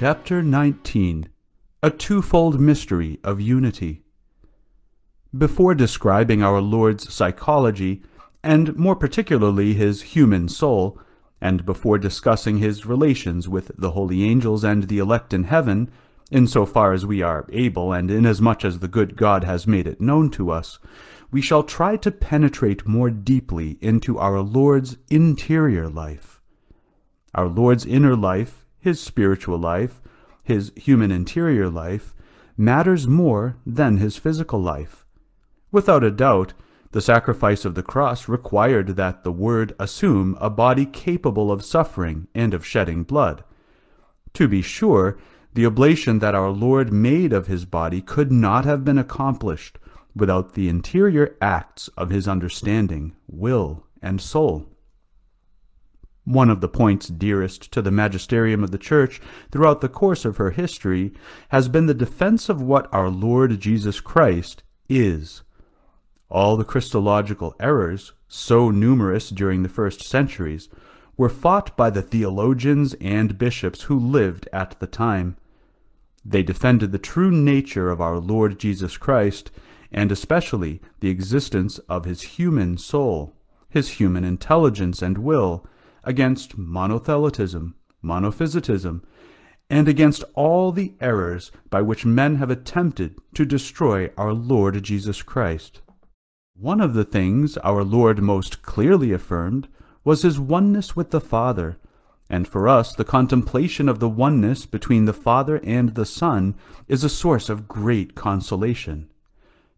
Chapter 19 A Twofold Mystery of Unity Before describing our Lord's psychology, and more particularly his human soul, and before discussing his relations with the holy angels and the elect in heaven, in so far as we are able and inasmuch as the good God has made it known to us, we shall try to penetrate more deeply into our Lord's interior life. Our Lord's inner life, his spiritual life, his human interior life, matters more than his physical life. Without a doubt, the sacrifice of the cross required that the Word assume a body capable of suffering and of shedding blood. To be sure, the oblation that our Lord made of his body could not have been accomplished without the interior acts of his understanding, will, and soul. One of the points dearest to the magisterium of the Church throughout the course of her history has been the defense of what our Lord Jesus Christ is. All the Christological errors, so numerous during the first centuries, were fought by the theologians and bishops who lived at the time. They defended the true nature of our Lord Jesus Christ, and especially the existence of his human soul, his human intelligence and will, against monothelitism, monophysitism, and against all the errors by which men have attempted to destroy our Lord Jesus Christ. One of the things our Lord most clearly affirmed was his oneness with the Father, and for us the contemplation of the oneness between the Father and the Son is a source of great consolation.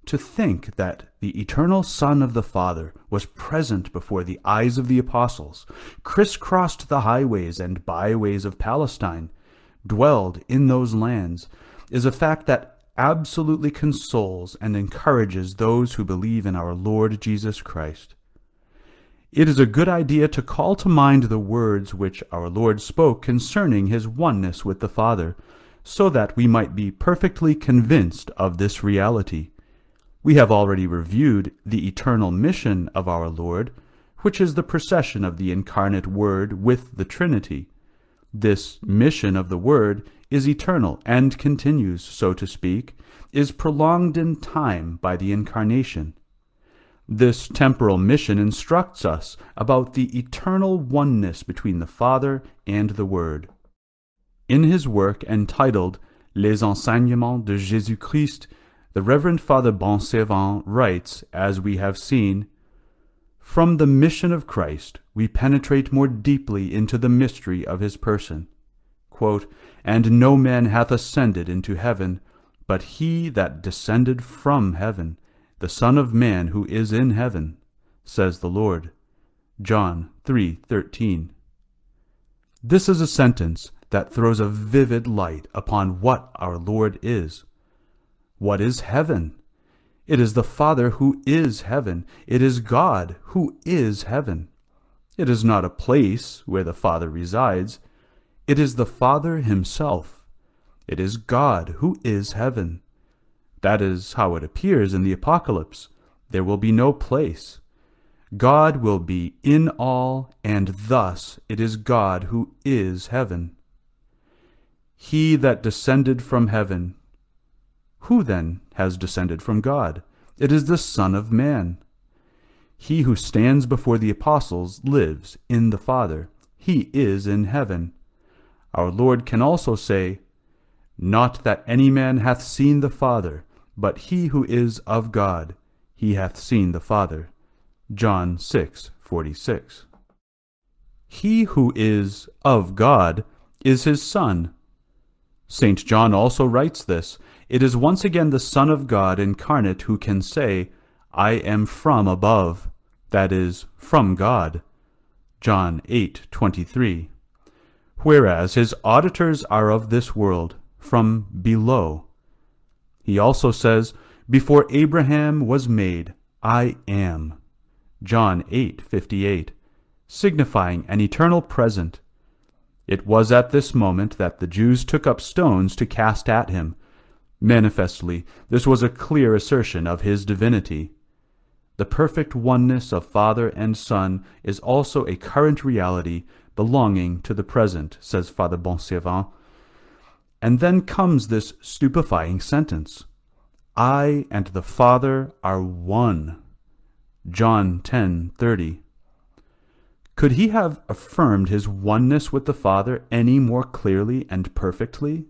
To think that the eternal Son of the Father was present before the eyes of the apostles, crisscrossed the highways and byways of Palestine, dwelled in those lands, is a fact that absolutely consoles and encourages those who believe in our Lord Jesus Christ. It is a good idea to call to mind the words which our Lord spoke concerning his oneness with the Father, so that we might be perfectly convinced of this reality. We have already reviewed the eternal mission of our Lord, which is the procession of the incarnate Word with the Trinity. This mission of the Word is eternal and continues, so to speak, is prolonged in time by the Incarnation. This temporal mission instructs us about the eternal oneness between the Father and the Word. In his work entitled Les Enseignements de Jésus-Christ, the Reverend Father Bonsirven writes, as we have seen, From the mission of Christ we penetrate more deeply into the mystery of his person. Quote, and no man hath ascended into heaven, but he that descended from heaven, the Son of Man who is in heaven, says the Lord. John 3:13. This is a sentence that throws a vivid light upon what our Lord is. What is heaven? It is the Father who is heaven. It is God who is heaven. It is not a place where the Father resides. It is the Father himself. It is God who is heaven. That is how it appears in the Apocalypse. There will be no place. God will be in all, and thus it is God who is heaven. He that descended from heaven who then has descended from God? It is the Son of Man. He who stands before the apostles lives in the Father. He is in heaven. Our Lord can also say, Not that any man hath seen the Father, but he who is of God, he hath seen the Father. John 6:46. He who is of God is his Son. St. John also writes this, it is once again the Son of God incarnate who can say, I am from above, that is, from God. John 8:23. Whereas his auditors are of this world, from below. He also says, Before Abraham was made, I am. John 8:58, signifying an eternal present. It was at this moment that the Jews took up stones to cast at him, Manifestly, this was a clear assertion of his divinity. The perfect oneness of Father and Son is also a current reality belonging to the present, says Father Bonsirven. And then comes this stupefying sentence I and the Father are one. John 10:30. Could he have affirmed his oneness with the Father any more clearly and perfectly?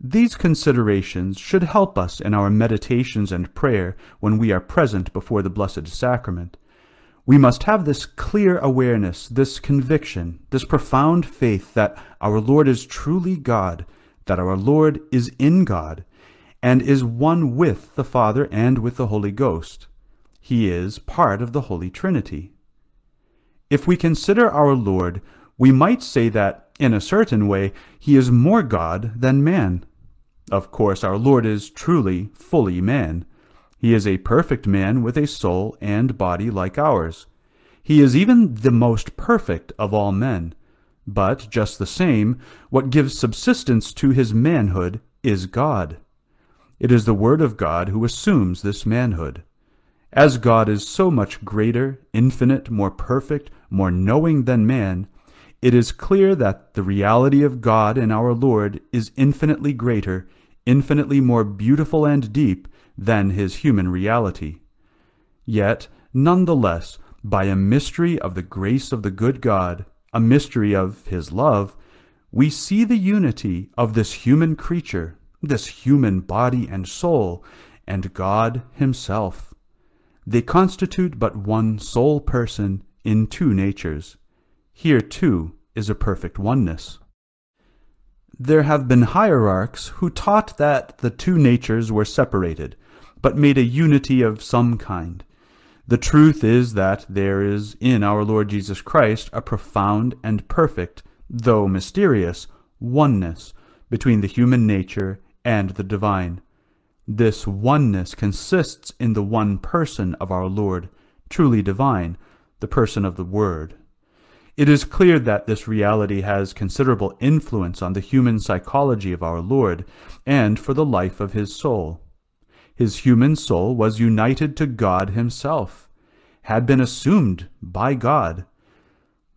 These considerations should help us in our meditations and prayer when we are present before the Blessed Sacrament. We must have this clear awareness, this conviction, this profound faith that our Lord is truly God, that our Lord is in God, and is one with the Father and with the Holy Ghost. He is part of the Holy Trinity. If we consider our Lord, we might say that, in a certain way, he is more God than man. Of course, our Lord is truly, fully man. He is a perfect man with a soul and body like ours. He is even the most perfect of all men. But, just the same, what gives subsistence to his manhood is God. It is the Word of God who assumes this manhood. As God is so much greater, infinite, more perfect, more knowing than man, it is clear that the reality of God in our Lord is infinitely greater, infinitely more beautiful and deep than his human reality. Yet, none the less, by a mystery of the grace of the good God, a mystery of his love, we see the unity of this human creature, this human body and soul, and God himself. They constitute but one sole person in two natures. Here, too, is a perfect oneness. There have been heresiarchs who taught that the two natures were separated, but made a unity of some kind. The truth is that there is in our Lord Jesus Christ a profound and perfect, though mysterious, oneness between the human nature and the divine. This oneness consists in the one person of our Lord, truly divine, the person of the Word. It is clear that this reality has considerable influence on the human psychology of our Lord and for the life of his soul. His human soul was united to God himself, had been assumed by God.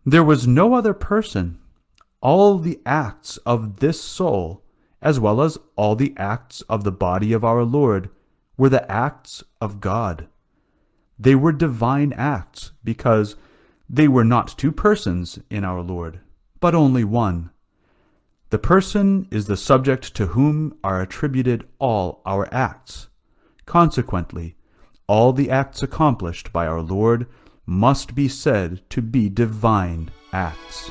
There was no other person. All the acts of this soul as well as all the acts of the body of our Lord, were the acts of God. They were divine acts because they were not two persons in our Lord, but only one. The person is the subject to whom are attributed all our acts. Consequently, all the acts accomplished by our Lord must be said to be divine acts.